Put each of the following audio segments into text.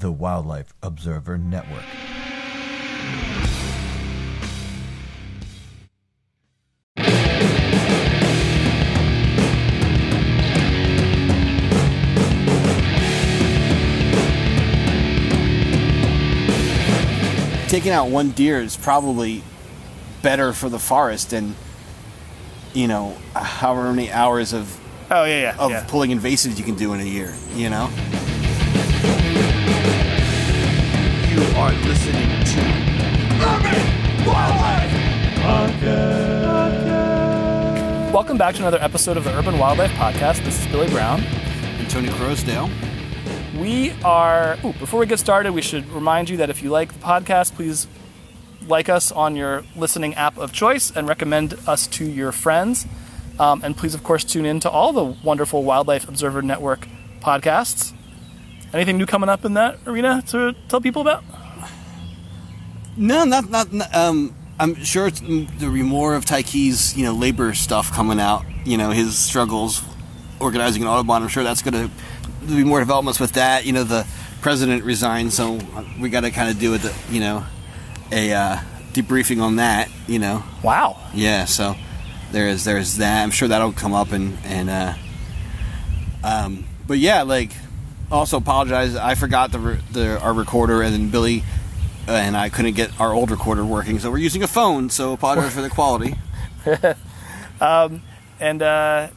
the Wildlife Observer Network. taking out one deer is probably better for the forest than you know however many hours of Oh yeah, yeah. of yeah. pulling invasives you can do in a year. You know. Are listening to Urban Wildlife. Welcome back to another episode of the Urban Wildlife Podcast. This is Billy Brown. And Tony Croasdale. We are. Ooh, before we get started, we should remind you that if you like the podcast, please like us on your listening app of choice and recommend us to your friends. Um, and please, of course, tune in to all the wonderful Wildlife Observer Network podcasts. Anything new coming up in that arena to tell people about? No, not not. not, Um, I'm sure it's, there'll be more of Taiki's you know labor stuff coming out. You know his struggles organizing an Audubon. I'm sure that's going to be more developments with that. You know the president resigned, so we got to kind of do it. You know a uh, debriefing on that. You know. Wow. Yeah, so there is there's that. I'm sure that'll come up and and uh, um, but yeah, like also apologize. I forgot the, re- the our recorder, and then Billy uh, and I couldn't get our old recorder working, so we're using a phone. So apologize for the quality. and uh,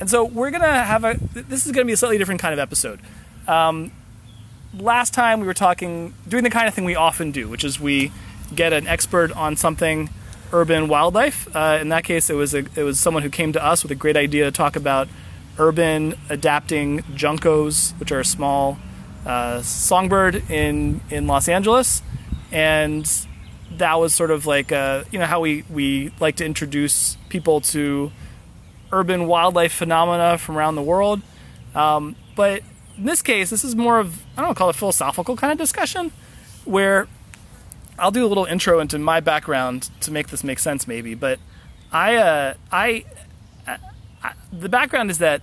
and so we're gonna have a. This is gonna be a slightly different kind of episode. Um, last time we were talking, doing the kind of thing we often do, which is we get an expert on something urban wildlife. Uh, in that case, it was a, it was someone who came to us with a great idea to talk about urban adapting juncos, which are a small uh, songbird in in Los Angeles, and that was sort of like uh, you know how we we like to introduce people to urban wildlife phenomena from around the world. Um, but in this case, this is more of I don't call it a philosophical kind of discussion, where I'll do a little intro into my background to make this make sense, maybe. But I, uh, I, I, I, the background is that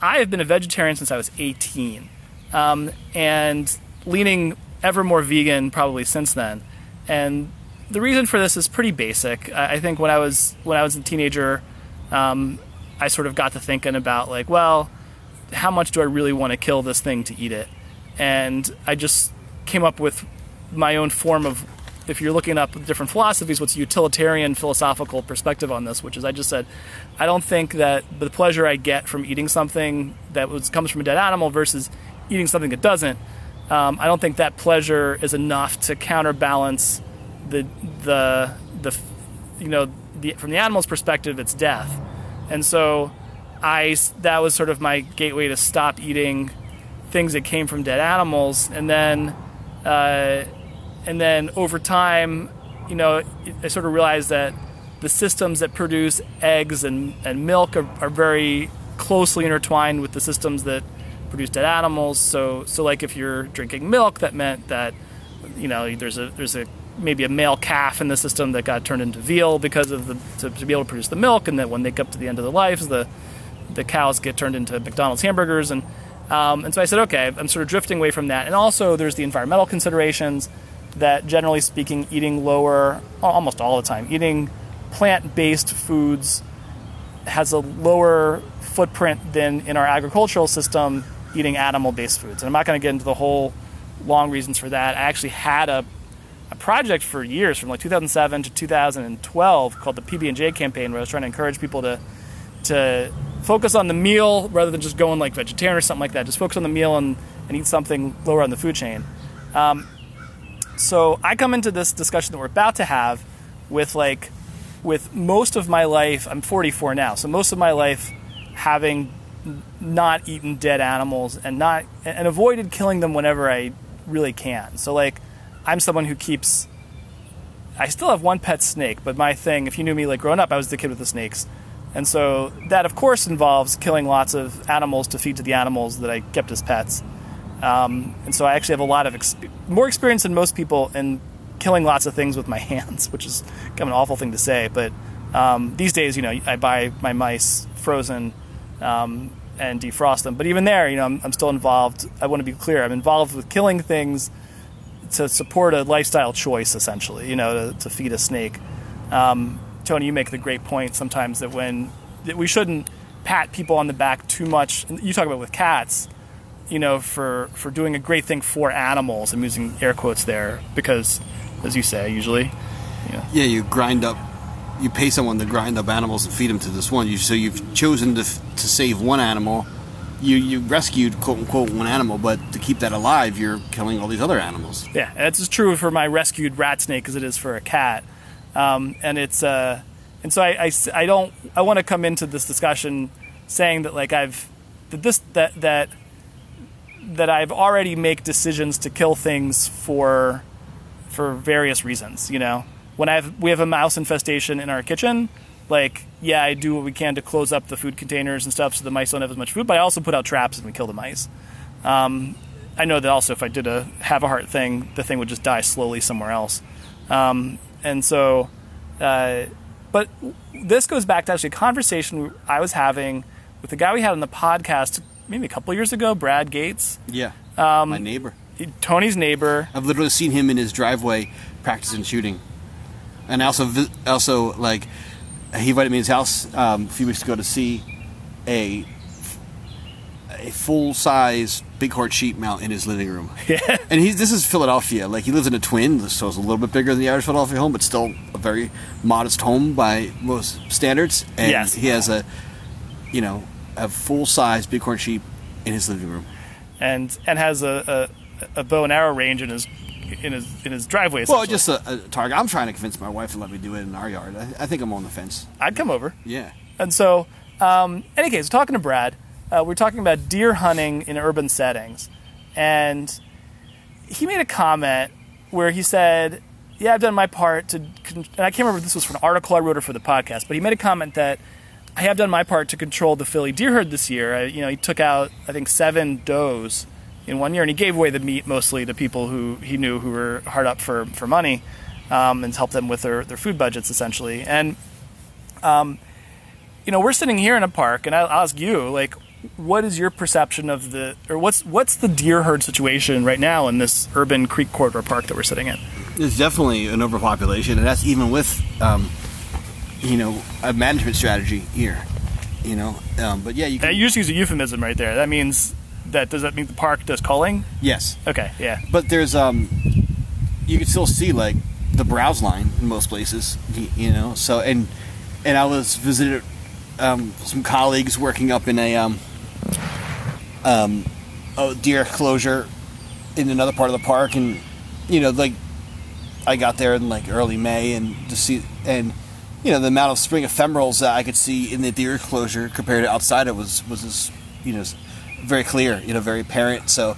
I have been a vegetarian since I was 18, um, and leaning ever more vegan probably since then. And the reason for this is pretty basic. I, think when I was when I was a teenager, um, I sort of got to thinking about like, well, how much do I really want to kill this thing to eat it? And I just came up with my own form of if you're looking up different philosophies, what's utilitarian philosophical perspective on this, which is I just said, I don't think that the pleasure I get from eating something that was, comes from a dead animal versus eating something that doesn't, um, I don't think that pleasure is enough to counterbalance the the the you know the, from the animal's perspective, it's death, and so I that was sort of my gateway to stop eating things that came from dead animals, and then. Uh, and then over time, you know, I sort of realized that the systems that produce eggs and, and milk are, are very closely intertwined with the systems that produce dead animals. So, so like if you're drinking milk, that meant that, you know, there's a there's a maybe a male calf in the system that got turned into veal because of the to, to be able to produce the milk, and that when they get up to the end of their lives, the the cows get turned into McDonald's hamburgers, and um, and so I said, okay, I'm sort of drifting away from that, and also there's the environmental considerations that generally speaking, eating lower, almost all the time, eating plant based foods has a lower footprint than in our agricultural system eating animal based foods. And I'm not going to get into the whole long reasons for that. I actually had a, a project for years from like 2007 to 2012 called the PB&J campaign where I was trying to encourage people to to focus on the meal rather than just going like vegetarian or something like that. Just focus on the meal and, and eat something lower on the food chain. Um, so I come into this discussion that we're about to have with like with most of my life I'm 44 now so most of my life having not eaten dead animals and not and avoided killing them whenever I really can so like I'm someone who keeps I still have one pet snake but my thing if you knew me like growing up I was the kid with the snakes and so that of course involves killing lots of animals to feed to the animals that I kept as pets um, and so I actually have a lot of exp- more experience than most people in killing lots of things with my hands, which is kind of an awful thing to say. But um, these days, you know, I buy my mice frozen, um, and defrost them. But even there, you know, I'm, I'm still involved. I want to be clear. I'm involved with killing things to support a lifestyle choice, essentially. You know, to, to feed a snake. Um, Tony, you make the great point sometimes that when that we shouldn't pat people on the back too much. You talk about with cats, you know, for for doing a great thing for animals. I'm using air quotes there because, as you say, usually, know, Yeah, you grind up, you pay someone to grind up animals and feed them to this one. You, so you've chosen to, to save one animal. You you rescued quote unquote one animal, but to keep that alive, you're killing all these other animals. Yeah, that's as true for my rescued rat snake as it is for a cat. Um, and it's uh, and so I, I I don't I want to come into this discussion saying that like I've that this that that that I've already make decisions to kill things for for various reasons. You know, when I have we have a mouse infestation in our kitchen, like yeah, I do what we can to close up the food containers and stuff so the mice don't have as much food. But I also put out traps and we kill the mice. Um, I know that also if I did a have a heart thing, the thing would just die slowly somewhere else. Um, and so, uh, but this goes back to actually a conversation I was having with the guy we had on the podcast maybe a couple years ago, Brad Gates, Yeah, my neighbor. Tony's neighbor. I've literally seen him in his driveway practicing shooting, and also also like he invited me to his house um, a few weeks ago to see a a full size bighorn sheep mount in his living room. Yeah. And he's this is Philadelphia. Like he lives in a twin, so it's a little bit bigger than the average Philadelphia home, but still a very modest home by most standards. And Yes. he has a you know a full size bighorn sheep in his living room. and and has a, a, a bow and arrow range in his in his in his driveway. Well, just a, a target. I'm trying to convince my wife to let me do it in our yard. I, I think I'm on the fence. I'd come over. Yeah. And so, um, any case, talking to Brad, uh, we're talking about deer hunting in urban settings, and he made a comment where he said, "Yeah, I've done my part to," con-, and I can't remember if this was for an article I wrote or for the podcast, but he made a comment that I have done my part to control the Philly deer herd this year. I, you know, he took out I think seven does in one year, and he gave away the meat mostly to people who he knew who were hard up for for money, um, and helped them with their their food budgets essentially, and um, you know, we're sitting here in a park, and I'll ask you, like, what is your perception of the, or what's what's the deer herd situation right now in this urban creek corridor park that we're sitting in? There's definitely an overpopulation, and that's even with, um, you know, a management strategy here. You know, um, but yeah, you can. usually use a euphemism right there. That means that does that mean the park does culling? yes, Okay, yeah, but there's um, you can still see like the browse line in most places. You know, so and and I was visited um, some colleagues working up in a um, um, a deer closure in another part of the park, and you know, like I got there in like early May, and to see and you know the amount of spring ephemerals that I could see in the deer closure compared to outside it was was just, you know very clear, you know, very apparent. So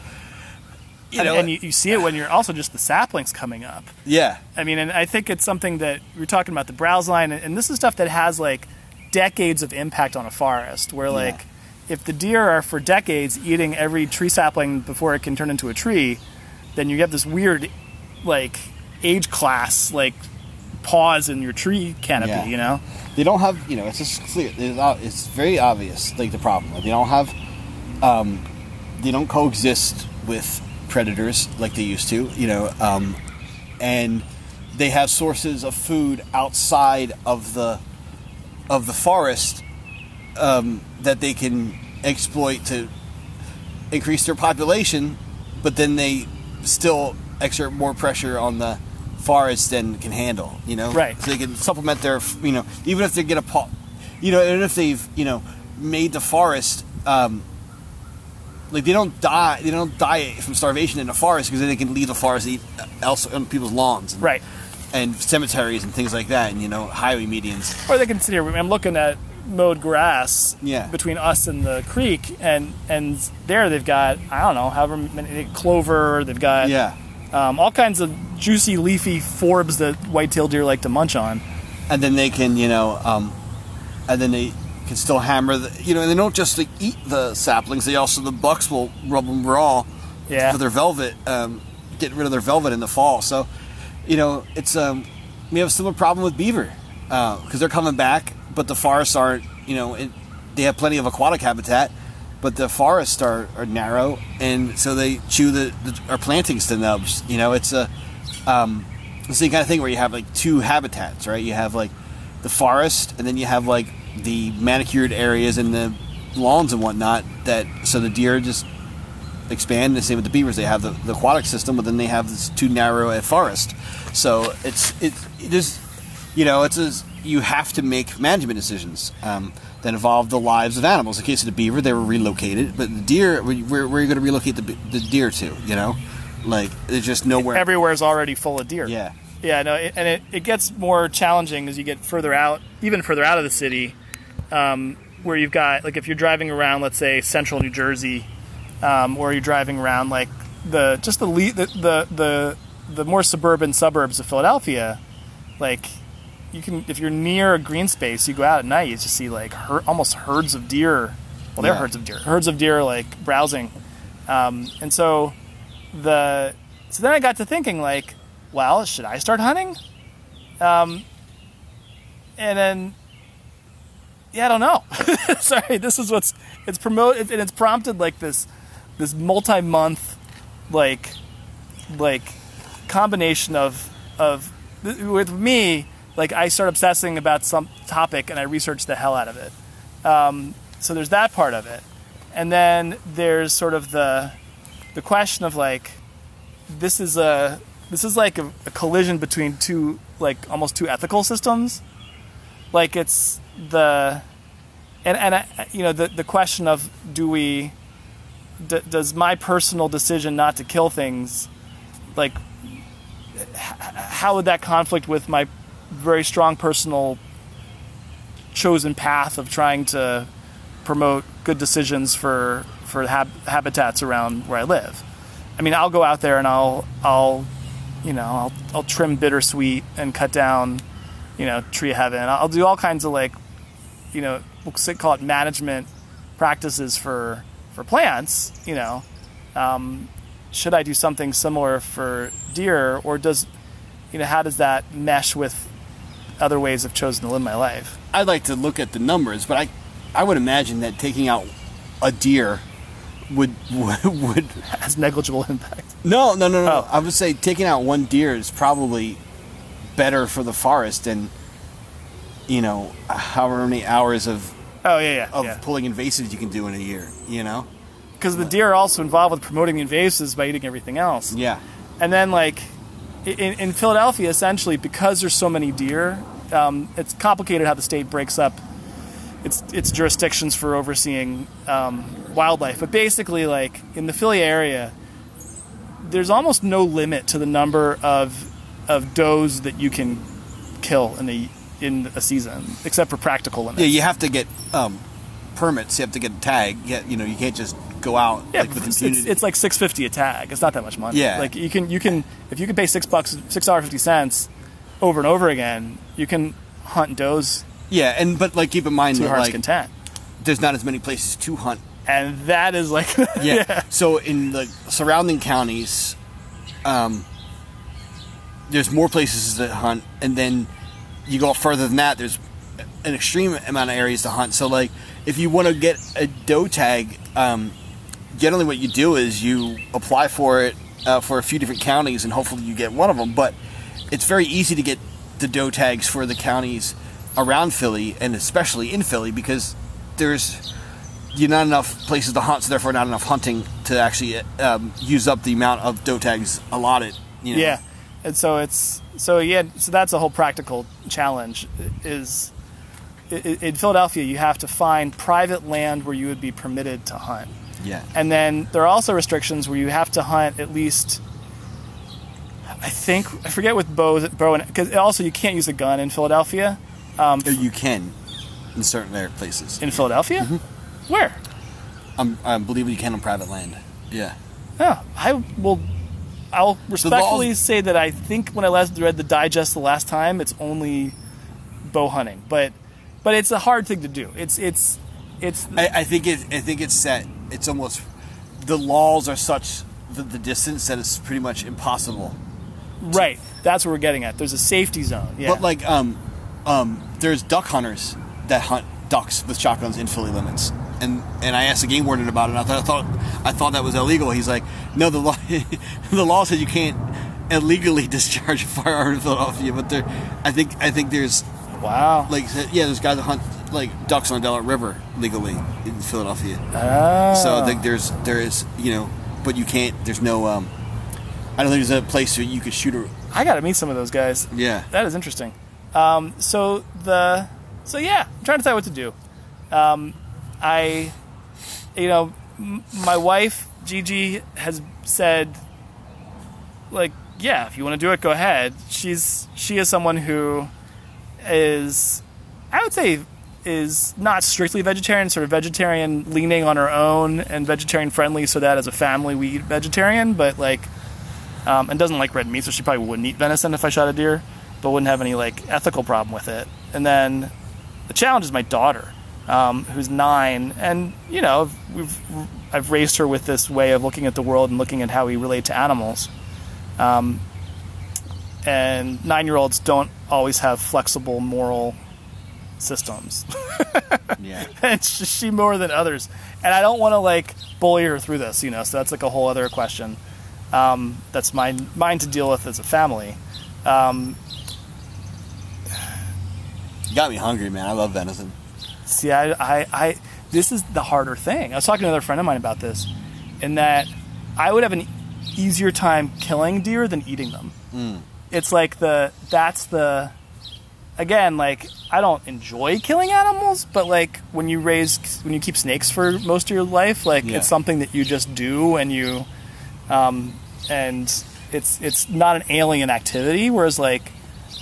you and, know, and you, you see it when you're also just the saplings coming up. yeah, I mean, and I think it's something that we're talking about the browse line, and, and this is stuff that has like decades of impact on a forest. Where like, if the deer are for decades eating every tree sapling before it can turn into a tree, then you have this weird, like, age class like pause in your tree canopy. Yeah. You know? they don't have you know it's just clear it's, very obvious like the problem like, they don't have um, they don't coexist with predators like they used to you know um, and they have sources of food outside of the of the forest um, that they can exploit to increase their population but then they still exert more pressure on the forest than can handle you know Right. so they can supplement their you know even if they get a you know even if they've you know made the forest um, like they don't die they don't die from starvation in the forest because then they can leave the forest and eat else on people's lawns and, Right. and cemeteries and things like that and you know highway medians Or they can sit here. I'm looking at mowed grass Yeah. between us and the creek, and and there they've got I don't know however many clover. They've got yeah um, all kinds of juicy leafy forbs that white-tailed deer like to munch on. and then they can you know um, and then they can still hammer the you know and they don't just like, eat the saplings they also the bucks will rub them raw Yeah. for their velvet um, get rid of their velvet in the fall so you know it's um, we have a similar problem with beaver because they're coming back but the forests aren't you know it, they have plenty of aquatic habitat but the forests are, are narrow, and so they chew the, the are plantings to nubs. You know, it's a um, it's the kind of thing where you have like two habitats, right? You have like the forest, and then you have like the manicured areas and the lawns and whatnot. That so the deer just expand. The same with the beavers; they have the, the aquatic system, but then they have this too narrow a forest. So it's it it is you know it's a, you have to make management decisions um, that involve the lives of animals. In case of the beaver, they were relocated, but the deer, where, where are you going to relocate the, the deer to? You know, like there's just nowhere. Everywhere's already full of deer. yeah, Yeah, no, it, and it, it gets more challenging as you get further out, even further out of the city, um, where you've got like if you're driving around, let's say central New Jersey, um, or you're driving around like the just the, le- the the the the more suburban suburbs of Philadelphia, like you can if you're near a green space, you go out at night, you just see like her, almost herds of deer. Well, they're Yeah. herds of deer, herds of deer like browsing, um, and so the so then I got to thinking like, well, should I start hunting? Um, and then yeah, I don't know. Sorry, this is what's it's promoted and it's prompted like this this multi-month like like combination of of with me like I start obsessing about some topic and I research the hell out of it. Um, so there's that part of it, and then there's sort of the the question of like this is a this is like a, a collision between two like almost two ethical systems. Like it's the and and I, you know the the question of do we d- does my personal decision not to kill things like how would that conflict with my very strong personal chosen path of trying to promote good decisions for for hab- habitats around where I live. I mean, I'll go out there and I'll I'll you know I'll I'll trim bittersweet and cut down you know tree of heaven. I'll do all kinds of like you know we'll call it management practices for for plants. You know, um, should I do something similar for deer, or does you know how does that mesh with other ways I've chosen to live my life? I'd like to look at the numbers, but I I would imagine that taking out a deer would would, would Has negligible impact. no no no no. Oh. I would say taking out one deer is probably better for the forest than you know however many hours of Oh yeah, yeah, of yeah. pulling invasives you can do in a year. You know. Because the deer are also involved with promoting the invasives by eating everything else. Yeah. And then like in, in Philadelphia, essentially because there's so many deer, um, it's complicated how the state breaks up its its jurisdictions for overseeing um, wildlife. But basically, like in the Philly area, there's almost no limit to the number of of does that you can kill in a in a season, except for practical limits. Yeah, you have to get um, permits. You have to get a tag. Yeah, you know, you can't just go out Yeah, like with it's, impunity. it's, it's like six fifty a tag. It's not that much money. Yeah. like you can you can if you can pay six bucks six dollars fifty cents over and over again, you can hunt does yeah, and but like keep in mind that like content, there's not as many places to hunt. and that is like Yeah. So in the surrounding counties, um, there's more places to hunt, and then you go further than that. There's an extreme amount of areas to hunt. So like, if you want to get a doe tag, um, generally what you do is you apply for it uh, for a few different counties, and hopefully you get one of them. But it's very easy to get the doe tags for the counties around Philly, and especially in Philly, because there's you're not enough places to hunt, so therefore not enough hunting to actually um, use up the amount of doe tags allotted. You know? yeah, and so it's so yeah, so that's a whole practical challenge. Is in Philadelphia you have to find private land where you would be permitted to hunt. yeah, And then there are also restrictions where you have to hunt at least. I think I forget with bows, bow and because also you can't use a gun in Philadelphia. Um, you can in certain places. in Philadelphia, Mm-hmm. where? I'm, I believe you can on private land. Yeah, Oh, I will. I'll respectfully laws- say that I think when I last read the digest the last time, it's only bow hunting, but but it's a hard thing to do. It's it's it's I, I think it. I think it's set. It's almost the laws are such the, the distance that it's pretty much impossible. right. That's what we're getting at. There's a safety zone. Yeah. But like, um, um, there's duck hunters that hunt ducks with shotguns in Philly limits. And and I asked the game warden about it. And I thought I thought I thought that was illegal. He's like, no, the law the law says you can't illegally discharge a firearm in Philadelphia, but there, I think I think there's Wow. like yeah, there's guys that hunt like ducks on the Delaware River legally in Philadelphia. Ah. So I think there's there is you know, but you can't. There's no. um I don't think there's a place where you could shoot a. I got to meet some of those guys. Yeah. That is interesting. Um, so the so yeah, I'm trying to decide what to do. Um, I, you know, m- my wife Gigi has said, like, yeah, if you want to do it, go ahead. She's she is someone who is, I would say, is not strictly vegetarian, sort of vegetarian leaning on her own and vegetarian friendly, so that as a family we eat vegetarian, but like um, and doesn't like red meat, so she probably wouldn't eat venison if I shot a deer, but wouldn't have any like ethical problem with it. And then the challenge is my daughter, um, who's nine, and you know we've I've raised her with this way of looking at the world and looking at how we relate to animals. Um, and nine-year-olds don't always have flexible moral systems. Yeah. and sh- she more than others. And I don't want to like bully her through this, you know. So that's like a whole other question. Um, that's my mine to deal with as a family. Um, You got me hungry, man. I love venison. See, I, I, I, this is the harder thing. I was talking to another friend of mine about this, in that I would have an easier time killing deer than eating them. It's like the that's the again like I don't enjoy killing animals, but like when you raise when you keep snakes for most of your life, like Yeah. it's something that you just do and you um and it's it's not an alien activity whereas like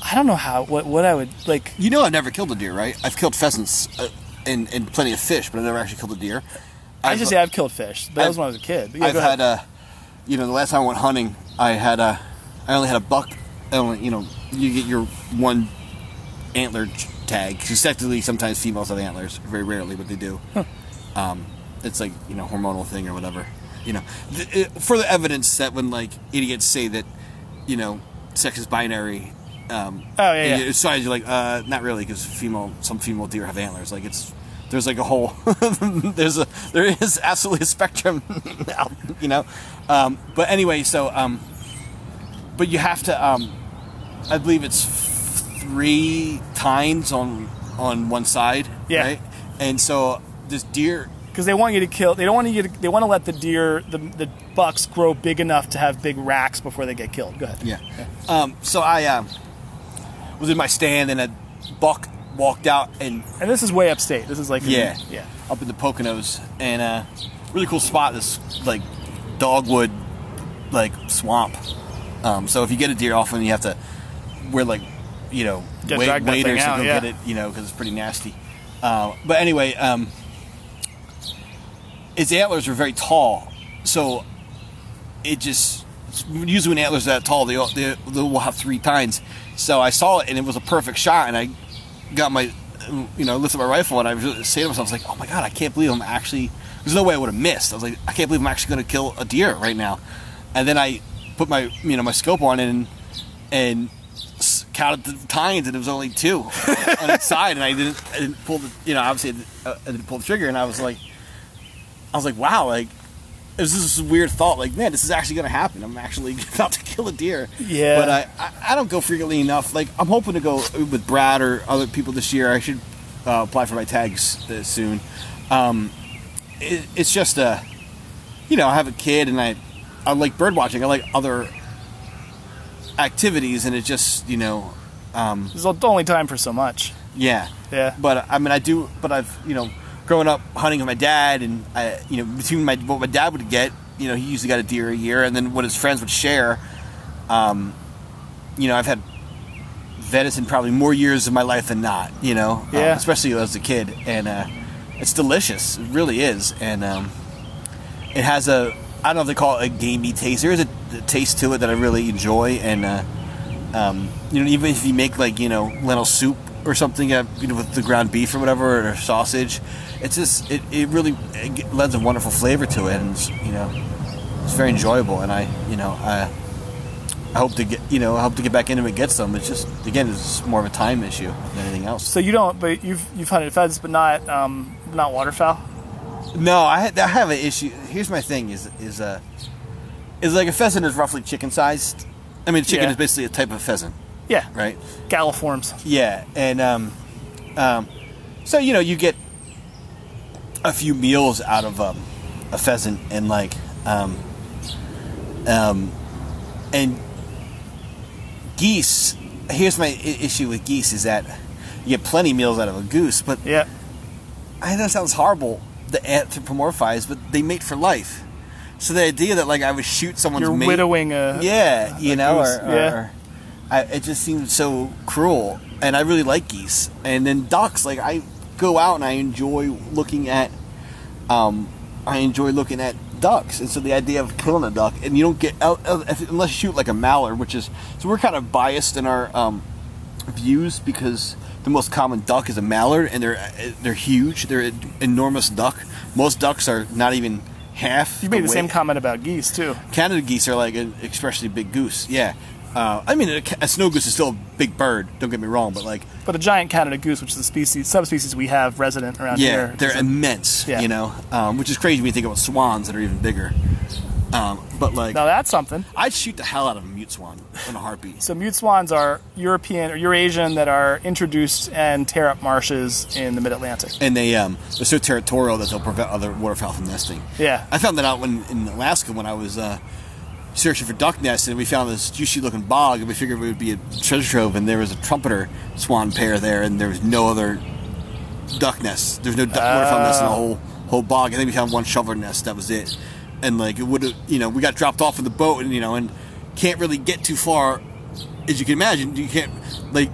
I don't know how what what I would like You know, I've never killed a deer, right? I've killed pheasants uh, and and plenty of fish, but I've never actually killed a deer. I I've- just say I've killed fish. That was I've- when I was a kid. Yeah, I've had a, you know, the last time I went hunting, I had a, I only had a buck. I only, you know, you get your one antler tag. Because technically, sometimes females have antlers. Very rarely, but they do. Um, it's like you know, hormonal thing or whatever. You know, th- it, for the evidence that when like idiots say that, you know, sex is binary. Um, Oh, yeah, yeah. So you're like, uh, not really, because female, some female deer have antlers. Like it's. There's like a whole, there's a, there is absolutely a spectrum, out, you know. Um, but anyway, so, um, but you have to, um, I believe it's three tines on on one side, Yeah. right? And so this deer, because they want you to kill. They don't want you to. They want to let the deer, the the bucks, grow big enough to have big racks before they get killed. Go ahead. yeah. Um, so I um, was in my stand and a buck walked out and And this is way upstate. This is like in- Yeah, yeah. up in the Poconos, and uh, really cool spot. This like dogwood, like swamp. Um, so if you get a deer, often you have to wear like you know Yeah, wait, drag that waders thing to go yeah. get it, you know, because it's pretty nasty. Uh, but anyway, um, its antlers are very tall, so it just usually when antlers are that tall, they, all- they they will have three tines. So I saw it and it was a perfect shot, and I got my you know lifted my rifle and I was saying to myself, I was like, oh my god, I can't believe I'm actually. There's no way I would have missed. I was like, I can't believe I'm actually going to kill a deer right now. And then I put my you know my scope on it and and s- counted the tines and it was only two on its side, and I didn't I didn't pull the you know obviously I didn't, uh, I didn't pull the trigger, and I was like, I was like, wow, like. It was just this weird thought, like, man, this is actually going to happen. I'm actually about to kill a deer. Yeah. But I, I, I don't go frequently enough. Like, I'm hoping to go with Brad or other people this year. I should uh, apply for my tags uh, soon. Um, it, it's just a, you know, I have a kid and I, I like bird watching. I like other activities, and it just, you know, um, There's only time for so much. yeah. Yeah. But I mean, I do. But I've you know, growing up hunting with my dad, and I, you know, between my what my dad would get, you know, he usually got a deer a year, and then what his friends would share. Um, you know, I've had venison probably more years of my life than not. You know, um, especially as a kid, and uh, it's delicious. It really is, and um, it has a I don't know if they call it a gamey taste. There is a, a taste to it that I really enjoy, and uh, um, you know, even if you make like you know lentil soup or something, uh, you know, with the ground beef or whatever or sausage, it's just it, it really it lends a wonderful flavor to it, and it's, you know, it's very enjoyable. And I you know I I hope to get you know I hope to get back into it, and get some. It's just again, it's more of a time issue than anything else. So you don't, but you've you've hunted pheasants, but not um, not waterfowl. No, I, I have an issue. Here's my thing: is is uh, is like a pheasant is roughly chicken sized. I mean, chicken Yeah. is basically a type of pheasant, Yeah, right? galliforms. Yeah, and um, um, so you know you get a few meals out of um, a pheasant, and like um, um, and geese. Here's my I- issue with geese: is that you get plenty of meals out of a goose, but Yeah, I know it sounds horrible to anthropomorphize, but they mate for life. So the idea that like I would shoot someone's you're mate, widowing a. yeah, you a know, goose, or, or, yeah. or- I, it just seems so cruel. And I really like geese, and then ducks. Like I go out and I enjoy looking at, um, I enjoy looking at ducks. And so the idea of killing a duck, and you don't get out unless you shoot like a mallard, which is so we're kind of biased in our um, views because the most common duck is a mallard, and they're they're huge. They're an enormous duck. Most ducks are not even half. You made the weight. same comment about geese too. Canada geese are like an expressly big goose. Yeah. Uh, I mean, a, a snow goose is still a big bird. Don't get me wrong, but like, But a giant Canada goose, which is the species subspecies we have resident around yeah, here, they're immense. Yeah. You know, um, which is crazy when you think about swans that are even bigger. Um, but like, now that's something. I'd shoot the hell out of a mute swan in a heartbeat. So mute swans are European or Eurasian that are introduced and tear up marshes in the Mid Atlantic. And they um, they're so territorial that they'll prevent other waterfowl from nesting. Yeah. I found that out when in Alaska when I was uh, searching for duck nests, and we found this juicy looking bog, and we figured it would be a treasure trove, and there was a trumpeter swan pair there, and there was no other duck nests. There's no duck waterfowl nests in the oh. whole whole bog. I think we found one shoveler nest. That was it. And like it would have, you know, we got dropped off in the boat, and you know, and can't really get too far, as you can imagine. You can't like,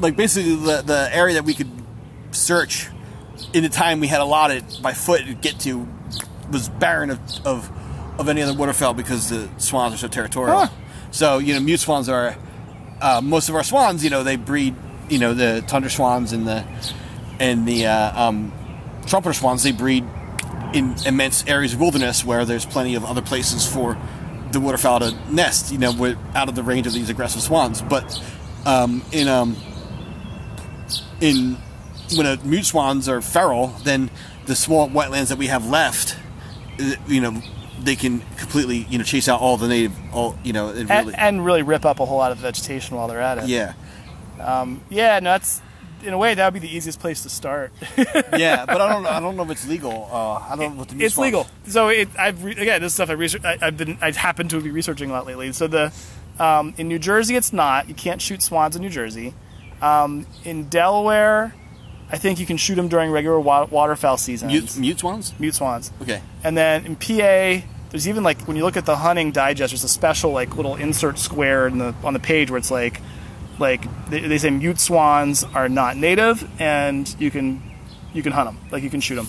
like basically the the area that we could search in the time we had allotted by foot to get to was barren of, of, of any other waterfowl because the swans are so territorial. Huh. So you know, mute swans are uh, most of our swans. You know, they breed. You know, the tundra swans and the and the uh, um, trumpeter swans. They breed in immense areas of wilderness where there's plenty of other places for the waterfowl to nest. You know, we're out of the range of these aggressive swans. But um, in um, in when a mute swans are feral, then the small wetlands that we have left, uh, you know, they can completely you know chase out all the native, all you know, and And, really, and really rip up a whole lot of vegetation while they're at it. yeah, Yeah, no, that's in a way that would be the easiest place to start. yeah. But I don't, I don't know if it's legal. Uh, I don't know what the it's swans- legal. So it, I've re- again, this stuff I research. I, I've been, I happen to be researching a lot lately. So the um, in New Jersey, it's not. You can't shoot swans in New Jersey. Um, in Delaware, I think you can shoot them during regular wa- waterfowl season. Mute, mute swans. Mute swans. Okay. And then in PA, there's even like when you look at the hunting digest, there's a special like little insert square in the on the page where it's like, like they, they say mute swans are not native and you can you can hunt them, like you can shoot them.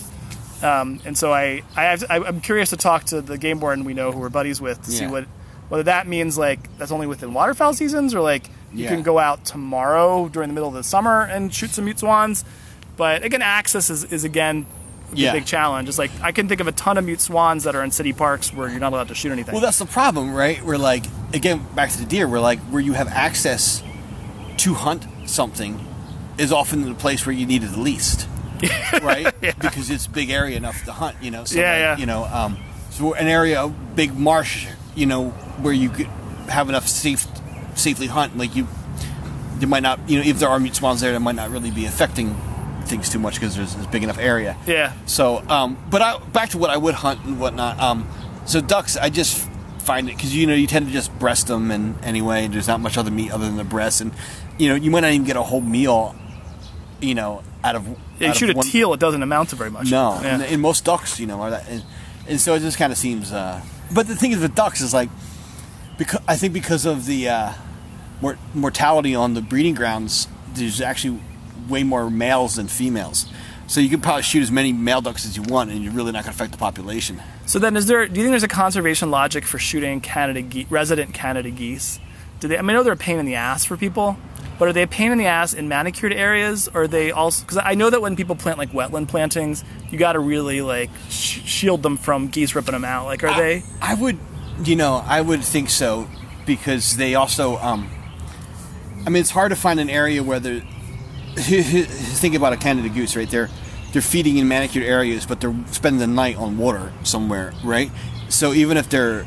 Um, and so I, I have to, I, I'm curious to talk to the game warden we know who we're buddies with to see what whether that means like that's only within waterfowl seasons or like you Yeah. can go out tomorrow during the middle of the summer and shoot some mute swans. But again, access is, is again Yeah. big challenge. It's like I can think of a ton of mute swans that are in city parks where you're not allowed to shoot anything. Well, that's the problem, right? We're like, again, back to the deer. We're like, where you have access to hunt something is often the place where you need it the least, right? Because it's big area enough to hunt, you know. So Yeah, like, yeah. You know, um, so an area, big marsh, you know, where you could have enough safe, safely hunt. Like you, there might not, you know, if there are mute swans there, that might not really be affecting things too much because there's this big enough area. yeah, So, um, but I, back to what I would hunt and whatnot. Um, so ducks, I just find it because you know you tend to just breast them, and anyway, there's not much other meat other than the breast, and you know you might not even get a whole meal, you know, out of yeah. out You shoot a one- teal, it doesn't amount to very much. No, Yeah. and, and most ducks, you know, are that, and, and so it just kind of seems. Uh, but the thing is with ducks is like, because I think because of the uh, mor- mortality on the breeding grounds, there's actually way more males than females. So you can probably shoot as many male ducks as you want, and you're really not going to affect the population. So then, is there? Do you think there's a conservation logic for shooting Canada ge- resident Canada geese? Do they? I mean, I know they're a pain in the ass for people, but are they a pain in the ass in manicured areas? Or are they also? Because I know that when people plant like wetland plantings, you got to really like sh- shield them from geese ripping them out. Like, are they? I would, you know, I would think so because they also. Um, I mean, it's hard to find an area where they're. Think about a Canada goose, right? They're they're feeding in manicured areas, but they're spending the night on water somewhere, right? So even if they're,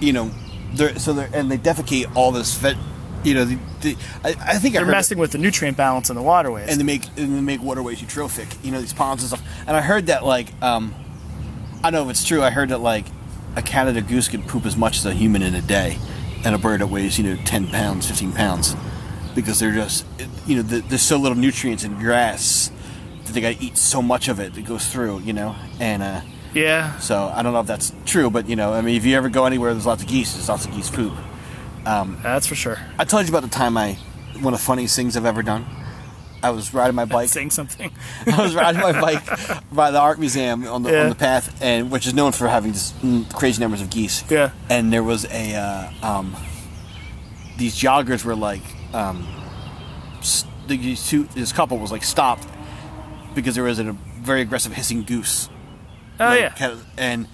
you know, they're so they're and they defecate all this vet, you know, the, the, I, I think I They're heard messing with the nutrient balance in the waterways. and they make and they make waterways eutrophic. You know these ponds and stuff. And I heard that like um, I don't know if it's true. I heard that like a Canada goose can poop as much as a human in a day, and a bird that weighs you know ten pounds, fifteen pounds, because they're just you know the, there's so little nutrients in grass that they got to eat so much of it that goes through. You know, and uh, yeah. so I don't know if that's true, but you know, I mean, if you ever go anywhere, there's lots of geese. There's lots of geese poop. That's for sure. I told you about the time I one of the funniest things I've ever done. I was riding my bike. Saying something. I was riding my bike by the art museum on the Yeah. on the path, and which is known for having just crazy numbers of geese. Yeah. And there was a uh, um, these joggers were like um, these two this couple was like stopped because there was a very aggressive hissing goose. Oh like, yeah. and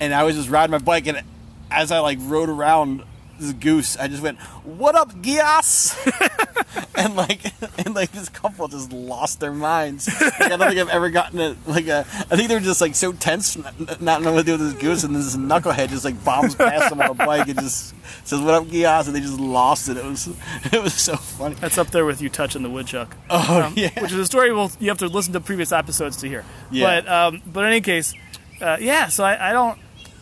and I was just riding my bike, and as I like rode around this goose, I just went, "What up, Gias?" and like and like this couple just lost their minds. Like, I don't think I've ever gotten it. like a. I think they're just like so tense, not, not knowing what to do with this goose, and this knucklehead just like bombs past them on a bike and just says, "What up, Gias?" and they just lost it. It was it was so funny. That's up there with you touching the woodchuck. Oh Um, yeah. Which is a story we'll, you have to listen to previous episodes to hear. Yeah. But um, but in any case, uh, yeah. So I, I don't.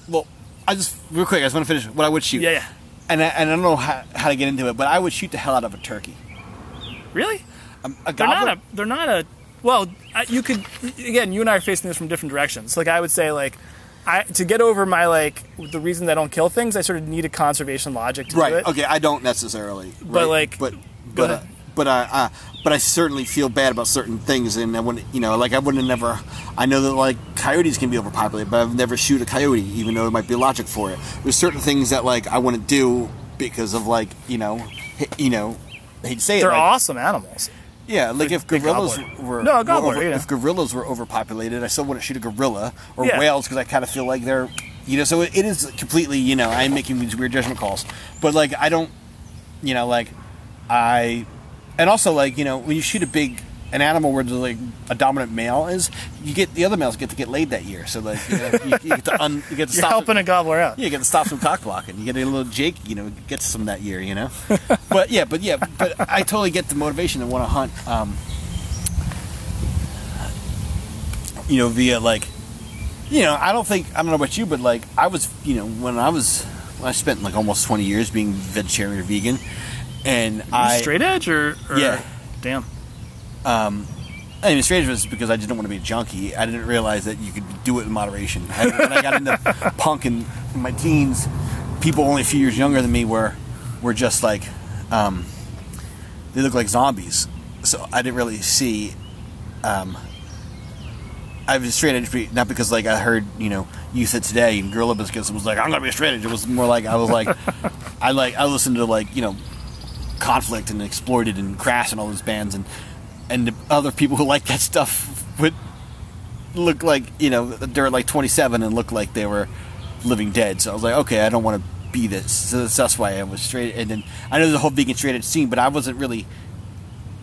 Well, I just real quick. I just want to finish what I would shoot. Yeah, yeah. And I, and I don't know how, how to get into it, but I would shoot the hell out of a turkey. Really? Um, a They're gobbler- not a. They're not a. Well, you could. Again, you and I are facing this from different directions. Like I would say, like. I, to get over my like the reason that I don't kill things, I sort of need a conservation logic to right. do it. Okay, I don't necessarily. But, right? like, but go but uh, ahead. But I uh, but I certainly feel bad about certain things, and I wouldn't you know like I wouldn't have never. I know that like coyotes can be overpopulated, but I've never shoot a coyote, even though there might be logic for it. There's certain things that like I wouldn't do because of like you know you know. I hate to say it. They're like, awesome animals. Yeah, like if gorillas were No, a were gobbler, over- know. if gorillas were overpopulated, I still wouldn't shoot a gorilla or Yeah. whales because I kind of feel like they're, you know, so it, it is completely, you know, I'm making these weird judgment calls, but like I don't, you know, like I, and also like you know when you shoot a big an animal where there's like a dominant male is, you get the other males get to get laid that year, so like you, know, you, you get to un, you get to You're stop. helping a gobbler out. Yeah, you get to stop some cock blocking. You get a little Jake, you know, gets some that year, you know. but yeah, but yeah, but I totally get the motivation to want to hunt. Um, you know, via like, you know, I don't think I don't know about you, but like I was, you know, when I was, when I spent like almost twenty years being vegetarian or vegan, and I Straight edge or, or Yeah. Damn. I mean, straight edge was because I didn't want to be a junkie. I didn't realize that you could do it in moderation. I, when I got into punk in, in my teens, people only a few years younger than me were were just like um, they look like zombies. So I didn't really see. Um, I was straight edge, not because like I heard you know Youth of Today and Gorilla Biscuits was like I'm gonna be a straight edge. It was more like I was like I like I listened to like you know conflict and exploited and Crass and all those bands and and the other people who like that stuff would look like you know they're like 27 and look like they were living dead. So i was like okay i don't want to be this. So that's, why i was straight and then i know there's a whole vegan straight edge scene but i wasn't really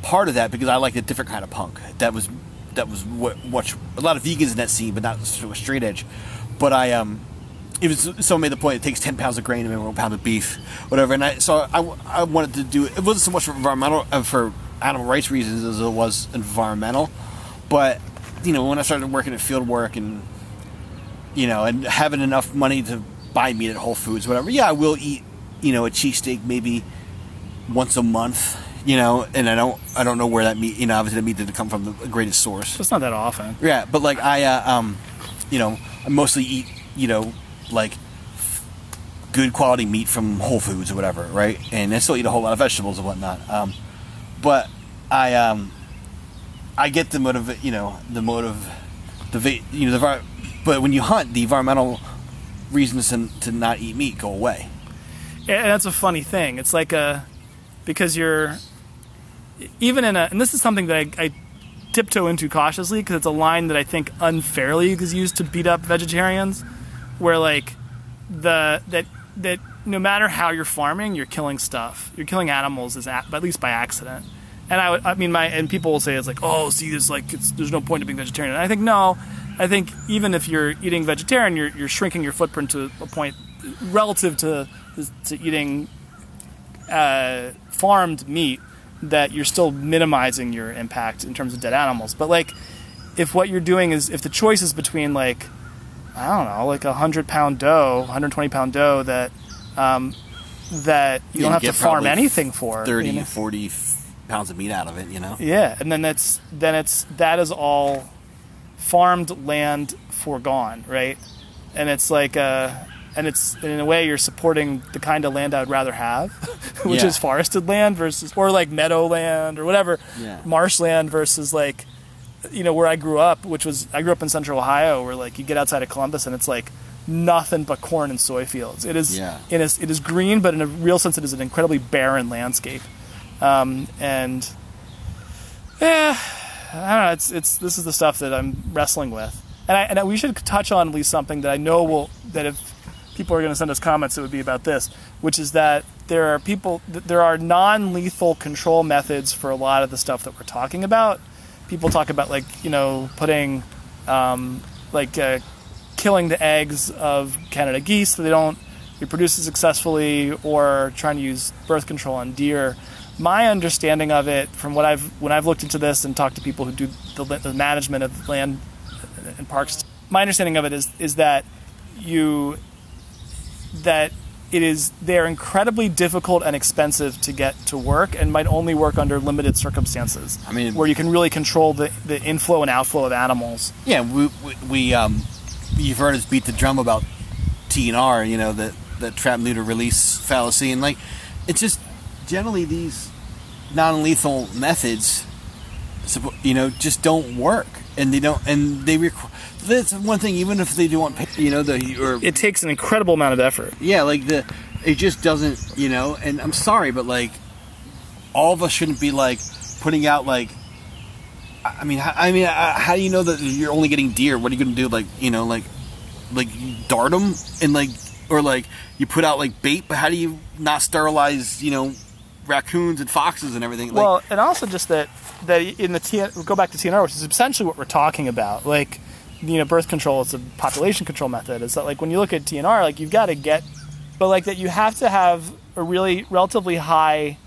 part of that because i liked a different kind of punk. That was that was what, what a lot of vegans in that scene but not straight edge. But i um it was someone made the point it takes 10 pounds of grain and one pound of beef whatever and i so i, I wanted to do it It wasn't so much for environmental uh, for animal rights reasons as it was environmental but you know when i started working at field work and you know and having enough money to buy meat at whole foods whatever yeah i will eat you know a cheesesteak maybe once a month you know and i don't i don't know where that meat you know obviously the meat didn't come from the greatest source It's not that often. yeah, but like I, uh, um, you know, I mostly eat, you know, like good quality meat from Whole Foods or whatever, right? And I still eat a whole lot of vegetables and whatnot. Um, but I, um, I get the motive, you know, the motive, the you know, the but when you hunt, the environmental reasons to, to not eat meat go away. Yeah, and that's a funny thing. It's like a because you're even in a and this is something that I, I tiptoe into cautiously because it's a line that I think unfairly is used to beat up vegetarians, where like the that that no matter how you're farming, you're killing stuff. You're killing animals, is at, at least by accident, And I, would, I mean, my and people will say it's like, oh, see, there's like, there's no point to being vegetarian. And I think no, I think even if you're eating vegetarian, you're you're shrinking your footprint to a point relative to to eating uh, farmed meat that you're still minimizing your impact in terms of dead animals. But like, if what you're doing is if the choice is between like, I don't know, like a hundred pound doe, 120 pound doe that um, that you don't have to farm anything for, 30, you know? 40 f- pounds of meat out of it, you know? Yeah, and then that's then it's that is all farmed land foregone, right? And it's like uh and it's in a way you're supporting the kind of land I'd rather have, which Yeah. is forested land versus or like meadowland or whatever, Yeah. marshland versus like you know where I grew up, which was I grew up in central Ohio, where like you get outside of Columbus and it's like nothing but corn and soy fields. It is Yeah. it is it is green, but in a real sense, it is an incredibly barren landscape. Um, and yeah, I don't know. It's it's this is the stuff that I'm wrestling with, and I, and I, we should touch on at least something that I know will that if people are going to send us comments, it would be about this, which is that there are people there are non-lethal control methods for a lot of the stuff that we're talking about. People talk about like you know putting um, like uh, killing the eggs of Canada geese so they don't reproduce successfully, or trying to use birth control on deer. My understanding of it, from what I've when I've looked into this and talked to people who do the, the management of land and parks, my understanding of it is is that you that it is they're incredibly difficult and expensive to get to work and might only work under limited circumstances. I mean- where you can really control the, the inflow and outflow of animals. Yeah, we, we, we um, you've heard us beat the drum about TNR, you know, the, the trap neuter release fallacy. And, like, it's just generally these non lethal methods, you know, just don't work. And they don't, and they require, that's one thing, even if they don't, pay, you know, the, or It takes an incredible amount of effort. Yeah, like the it just doesn't, you know. And I'm sorry, but like all of us shouldn't be like putting out like. I I mean, I mean, how do you know that you're only getting deer? What are you going to do? Like, you know, like, like dart them and like, or like you put out like bait, but how do you not sterilize, you know, raccoons and foxes and everything? Like, well, and also just that that in the T, we'll go back to TNR, which is essentially what we're talking about. Like, you know, birth control is a population control method. Is that like when you look at TNR, like you've got to get, but like that you have to have a really relatively high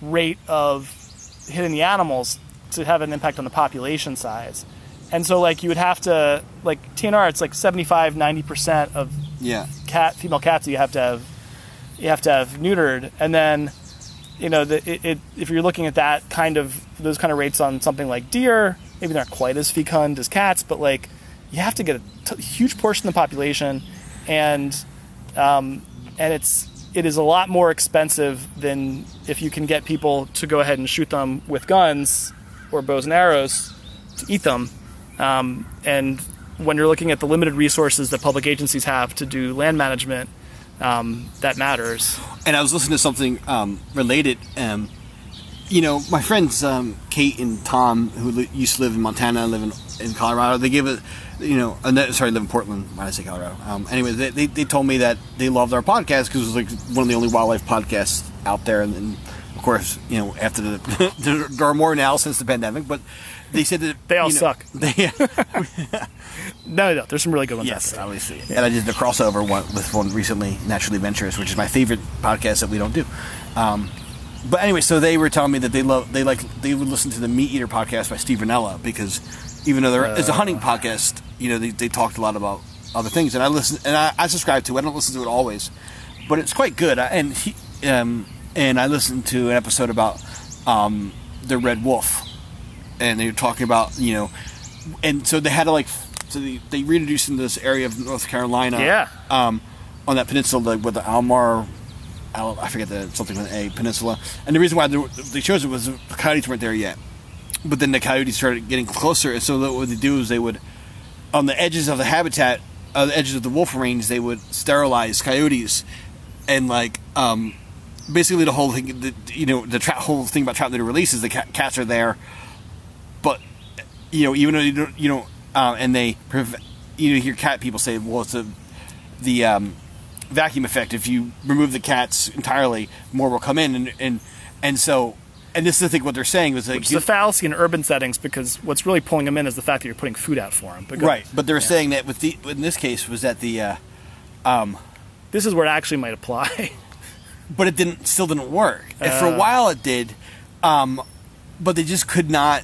rate of hitting the animals to have an impact on the population size. And so like you would have to like TNR, it's like 75, 90 percent of yeah, cat female cats that you have to have you have to have neutered and then you know the, it, it, if you're looking at that kind of those kind of rates on something like deer maybe they're not quite as fecund as cats but like you have to get a t- huge portion of the population and um, and it's it is a lot more expensive than if you can get people to go ahead and shoot them with guns or bows and arrows to eat them um, and when you're looking at the limited resources that public agencies have to do land management, um, that matters. and I was listening to something um, related. Um, you know, my friends um, Kate and Tom, who li- used to live in Montana, live in, in Colorado. They gave it, you know, uh, sorry, live in Portland. Why did I say Colorado? Um, anyway, they, they, they told me that they loved our podcast because it was like one of the only wildlife podcasts out there. And, and of course, you know, after the there, there are more now since the pandemic, but they said that They all you know, suck. They, No, no, there's some really good ones Yes, out there. obviously. And I did the crossover one with one recently, Naturally Ventures, which is my favorite podcast that we don't do. Um, but anyway, so they were telling me that they love they like they would listen to the Meat Eater podcast by Steve Rinella because even though there is a hunting podcast, you know, they, they talked a lot about other things, and I listen and I, I subscribe to. it. I don't listen to it always, but it's quite good. I- And he um, and I listened to an episode about um, the red wolf, and they were talking about you know, and so they had to like so they, they reintroduced into this area of North Carolina, Yeah. um, on that peninsula like, with the Almar. I forget the something with an A peninsula, and the reason why they, chose it was the coyotes weren't there yet. But then the coyotes started getting closer, and so what they do is they would, on the edges of the habitat, on the edges of the wolf range, they would sterilize coyotes, and like um, basically the whole thing, the, you know, the tra- whole thing about trap neuter release is the cat- cats are there, but you know, even though you don't, you know, uh, and they, preve- you know, hear cat people say, well, it's a, the um, vacuum effect. If you remove the cats entirely, more will come in, and and and so and this is I think what they're saying was like It's a fallacy in urban settings because what's really pulling them in is the fact that you're putting food out for them. Right, but they're saying that with the in this case was that the uh, This is where it actually might apply. but it didn't still didn't work. And for Uh. a while it did, um, but they just could not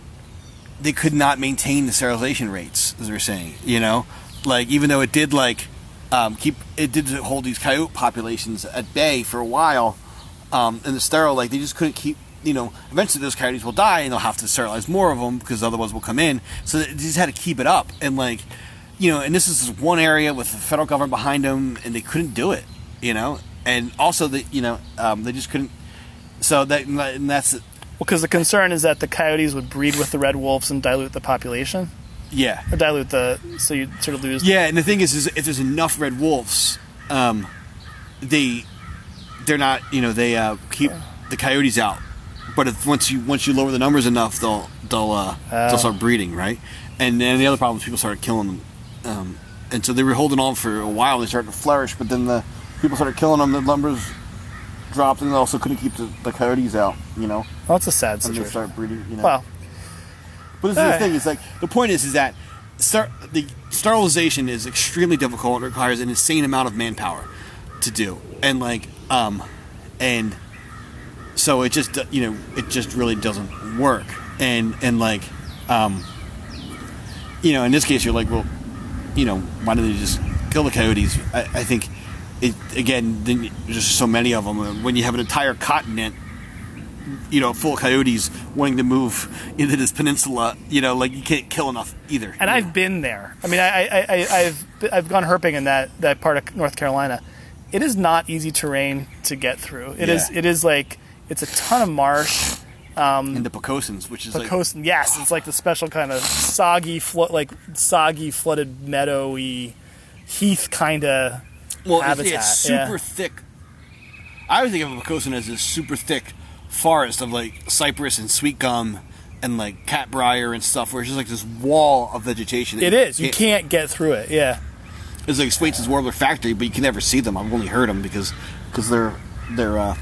they could not maintain the sterilization rates as they're saying. You know, like even though it did like um, keep it did hold these coyote populations at bay for a while um, in the sterile, like they just couldn't keep. You know, eventually those coyotes will die, and they'll have to sterilize more of them because other ones will come in. So they just had to keep it up, and like, you know, and this is one area with the federal government behind them, and they couldn't do it. You know, and also the you know um, they just couldn't. So that and that's Well, because the concern is that the coyotes would breed with the red wolves and dilute the population, yeah or dilute the so you sort of lose. yeah. And the thing is, is if there's enough red wolves, um, they they're not you know they uh, keep the coyotes out. But if once you once you lower the numbers enough, they'll they'll uh, Oh. they'll start breeding, right? And then the other problem is people started killing them, um, and so they were holding on for a while. They started to flourish, but then the people started killing them. The numbers dropped, and they also couldn't keep the, the coyotes out. You know, Well, it's a sad and they situation. start breeding. You know, Well, but this is the thing. Is like the point is is that star- the sterilization is extremely difficult. It requires an insane amount of manpower to do, and like um, and so it just you know it just really doesn't work. And and like um, you know in this case you're like well you know why don't they just kill the coyotes? I, I think it again then there's just so many of them. When you have an entire continent you know, full of coyotes wanting to move into this peninsula, you know, like you can't kill enough either. and I've been there. I mean, I, I, I, I've I've gone herping in that, that part of North Carolina. It is not easy terrain to get through. It is Yeah. it is like it's a ton of marsh. Um, in the Pocosins, which is The like yes, it's like the special kind of soggy, flo- like soggy, flooded, meadowy, heath kind of. well, it's, habitat, it's yeah. super thick. I always think of a Pocosin as this super thick forest of like cypress and sweet gum and like catbrier and stuff, where it's just like this wall of vegetation. It is. You can't get through it. Yeah. It's like Swainson's Warbler Factory, but you can never see them. I've only heard them because because they're they're uh,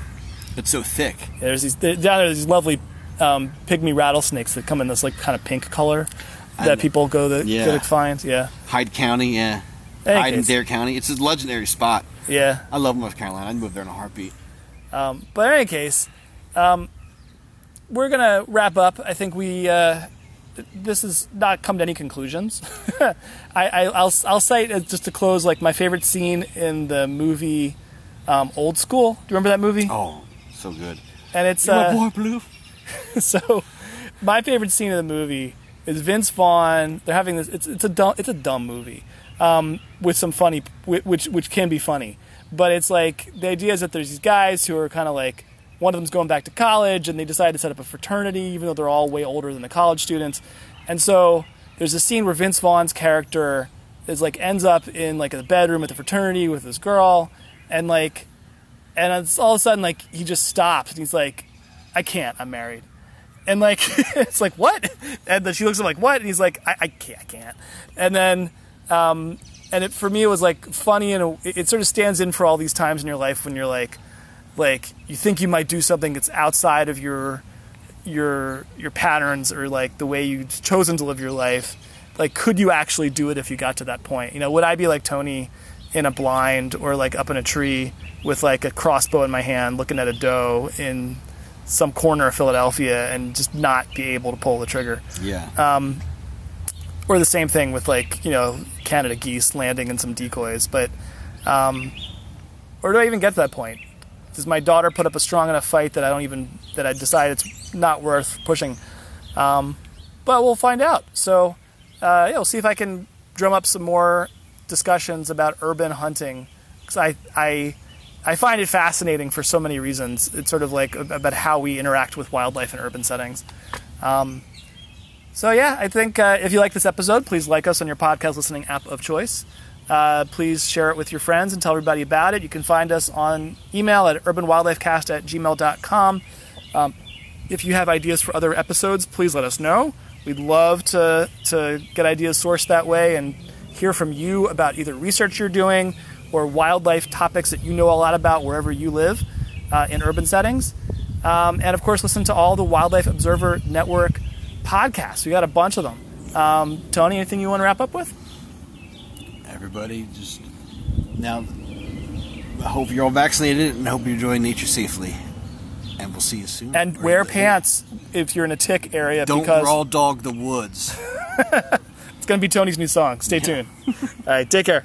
it's so thick. There's these down there. These lovely um, pygmy rattlesnakes that come in this like kind of pink color that people go to, Yeah. go to find. Yeah. Hyde County, yeah. Hyde and. Dare County. It's a legendary spot. Yeah. I love North Carolina. I'd move there in a heartbeat. But in any case, um, we're gonna wrap up. I think we uh, this has not come to any conclusions. I, I I'll I'll cite uh, just to close like my favorite scene in the movie um, Old School. Do you remember that movie? Oh, so good. And it's My uh, boy Blue. so my favorite scene of the movie is Vince Vaughn. They're having this. It's it's a dumb it's a dumb movie um, with some funny which which can be funny, but it's like the idea is that there's these guys who are kind of like one of them's going back to college and they decide to set up a fraternity even though they're all way older than the college students, and so there's a scene where Vince Vaughn's character is like ends up in like a bedroom at the fraternity with this girl, and like and it's all of a sudden like he just stops and he's like, I can't, I'm married. And like it's like what? And then she looks at him like what? And he's like, I, I can't, I can't. And then, um, and it, for me it was like funny and it, it sort of stands in for all these times in your life when you're like, like you think you might do something that's outside of your your your patterns or like the way you've chosen to live your life. Like, could you actually do it if you got to that point? You know, would I be like Tony in a blind or like up in a tree with like a crossbow in my hand, looking at a doe in some corner of Philadelphia and just not be able to pull the trigger? Yeah. or the same thing with like you know Canada geese landing in some decoys. But um, or do I even get to that point? Does my daughter put up a strong enough fight that I don't even that I decide it's not worth pushing? Um, but we'll find out. So uh, yeah, we'll see if I can drum up some more discussions about urban hunting because I I. I find it fascinating for so many reasons. It's sort of like about how we interact with wildlife in urban settings. Um, So yeah, I think uh, if you like this episode, please like us on your podcast listening app of choice. Uh, please share it with your friends and tell everybody about it. You can find us on email at urbanwildlifecast at gmail.com. Um, if you have ideas for other episodes, please let us know. We'd love to, to get ideas sourced that way and hear from you about either research you're doing or wildlife topics that you know a lot about wherever you live uh, in urban settings. Um, and of course, listen to all the Wildlife Observer Network podcasts. We got a bunch of them. Um, Tony, anything you want to wrap up with? Everybody, just now. I hope you're all vaccinated and hope you enjoy nature safely. And we'll see you soon. And Right wear pants if you're in a tick area Don't because raw dog the woods. it's going to be Tony's new song. Stay tuned. All right, take care.